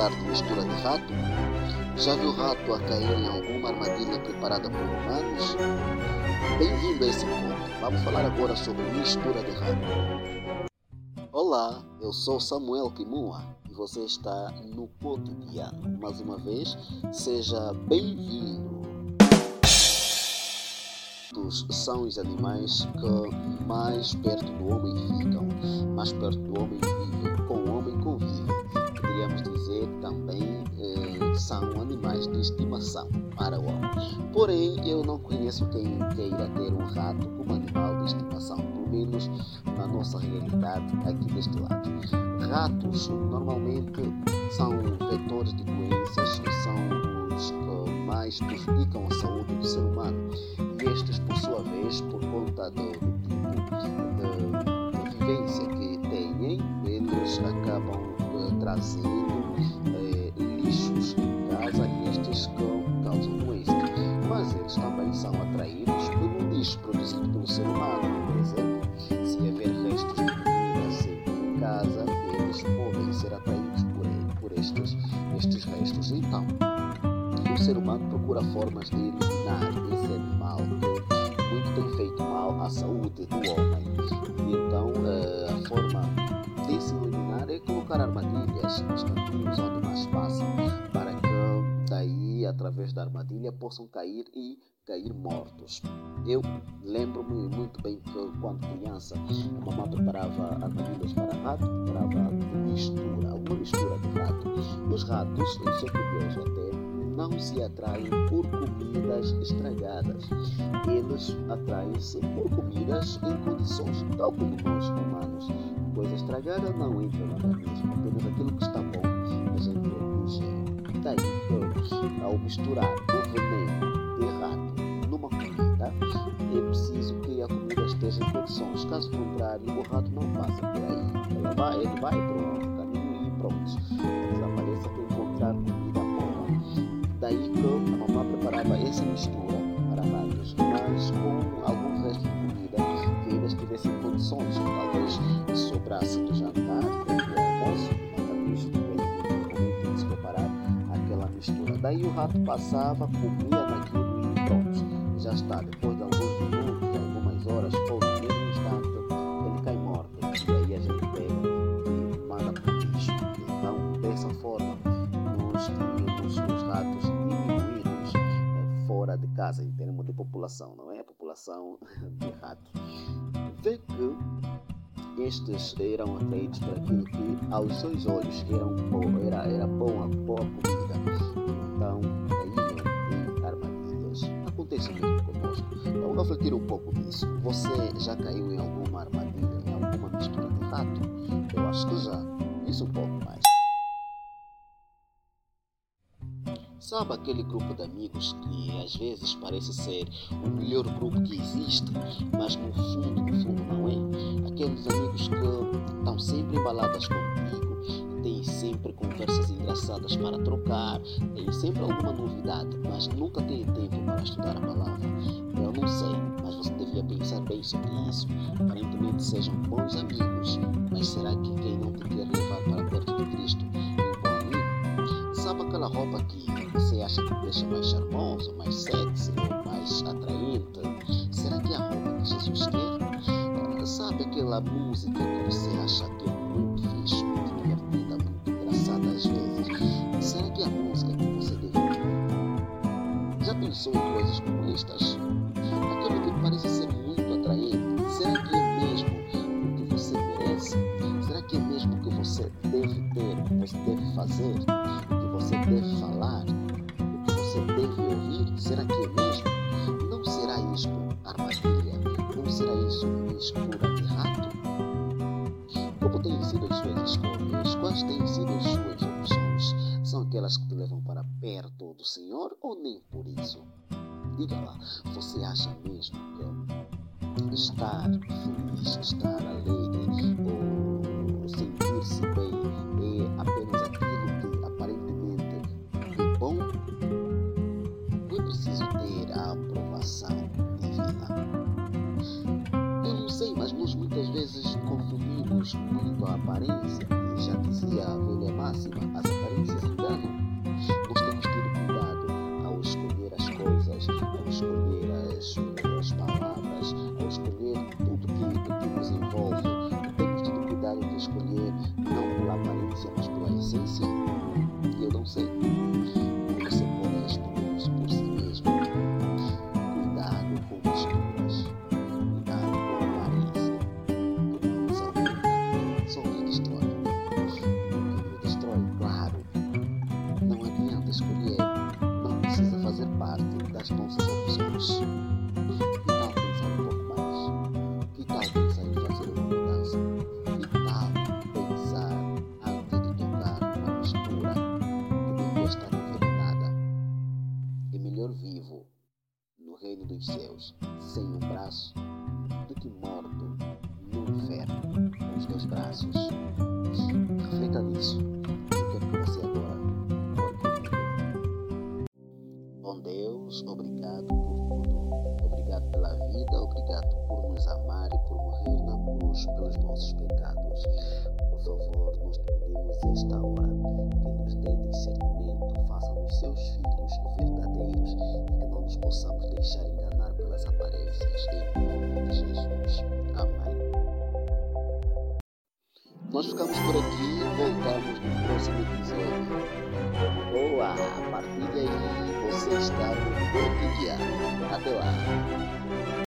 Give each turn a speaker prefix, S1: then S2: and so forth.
S1: falar de mistura de rato? Já viu rato a cair em alguma armadilha preparada por humanos? Bem-vindo a esse encontro. Vamos falar agora sobre mistura de rato. Olá, eu sou Samuel Kimua e você está no cotidiano. Mais uma vez, seja bem-vindo. São os animais que mais perto do homem ficam, mais perto do homem vivem, com o homem convivem. Também eh, são animais de estimação para o homem. Porém, eu não conheço quem queira ter um rato como animal de estimação, pelo menos na nossa realidade aqui deste lado. Ratos normalmente são vetores de doenças, são os que mais prejudicam a saúde do ser humano estes, por sua vez, por conta do, tipo de, vivência que têm, eles acabam uh, trazendo por, por estes, estes restos. Então, o ser humano procura formas de eliminar esse animal que muito tem feito mal à saúde do homem. E então eh, a forma de se eliminar é colocar armadilhas nos caminhos onde mais passam, para que daí, através da armadilha, possam cair e cair mortos. Eu lembro-me muito bem que quando criança a mamãe preparava armadilhas para rato, preparava mistura, uma mistura de rato. Os ratos, isso é curioso até, não se atraem por comidas estragadas. Eles atraem-se por comidas em condições, tal como nós humanos. Coisa estragada não entra no organismo, apenas aquilo que está bom a gente ingere. Daí que, ao misturar o veneno de rato numa comida, é preciso que a comida esteja em condições. Caso contrário, o rato não passa por aí. Ela vai, ele vai para o outro caminho e pronto. Desapareça para encontrar comida Daí que a mamãe preparava essa mistura para vários, mas com algum resto de comida que ainda estivesse em condições, que talvez sobrasse do jantar, do almoço, mas isso também tem que preparar aquela mistura. Daí o rato passava, comia naquilo e pronto, já está. Depois de fora de casa em termos de população, não é? A população de ratos. Vê que estes eram atraídos por aquilo que aos seus olhos eram, era, era boa, boa comida. Então, caíam em armadilhas. Acontece muito conosco. Vamos refletir um pouco nisso. Você já caiu em alguma armadilha, em alguma mistura de rato? Eu acho que já. Isso um pouco mais. Sabe aquele grupo de amigos que às vezes parece ser o melhor grupo que existe, mas no fundo, no fundo não é? Aqueles amigos que estão sempre embaladas contigo, têm sempre conversas engraçadas para trocar, têm sempre alguma novidade, mas nunca têm tempo para estudar a palavra. Eu não sei, mas você devia pensar bem sobre isso. Aparentemente sejam bons amigos, mas será que quem não te quer levar para acha que deixa mais charmoso, mais sexy, mais atraente? Será que é a roupa que Jesus quer? Sabe aquela música que você acha que é muito fixe, muito divertida, muito engraçada às vezes? Será que é a música que você deve ouvir? Já pensou em coisas como estas? Aquilo que parece ser muito atraente, será que é mesmo o que você merece? Será que é mesmo o que você deve ter, o que você deve fazer? você deve falar, o que ouvir, será que é mesmo? Não será isto armadilha? Não será isso mistura de rato? Como têm sido as suas escolhas? Quais têm sido as suas opções? São aquelas que te levam para perto do Senhor ou nem por isso? Diga lá, você acha mesmo que estar feliz, estar alegre ou sentir-se bem suas palavras, ao escolher fazer parte das nossas opções. Que tal pensar um pouco mais? Que tal pensar em fazer uma mudança? Que tal pensar antes de tocar uma mistura que devia estar envenenada? É melhor vivo no reino dos céus sem um braço do que morto no inferno com os dois braços. Reflita nisso. Nossos pecados. Por favor, nós te pedimos esta hora que nos dê discernimento, faça-nos seus filhos verdadeiros e que não nos possamos deixar enganar pelas aparências. Em nome de Jesus. Amém. Nós ficamos por aqui, voltamos no próximo episódio. Boa, partilha aí, você está no cotidiano. Até lá.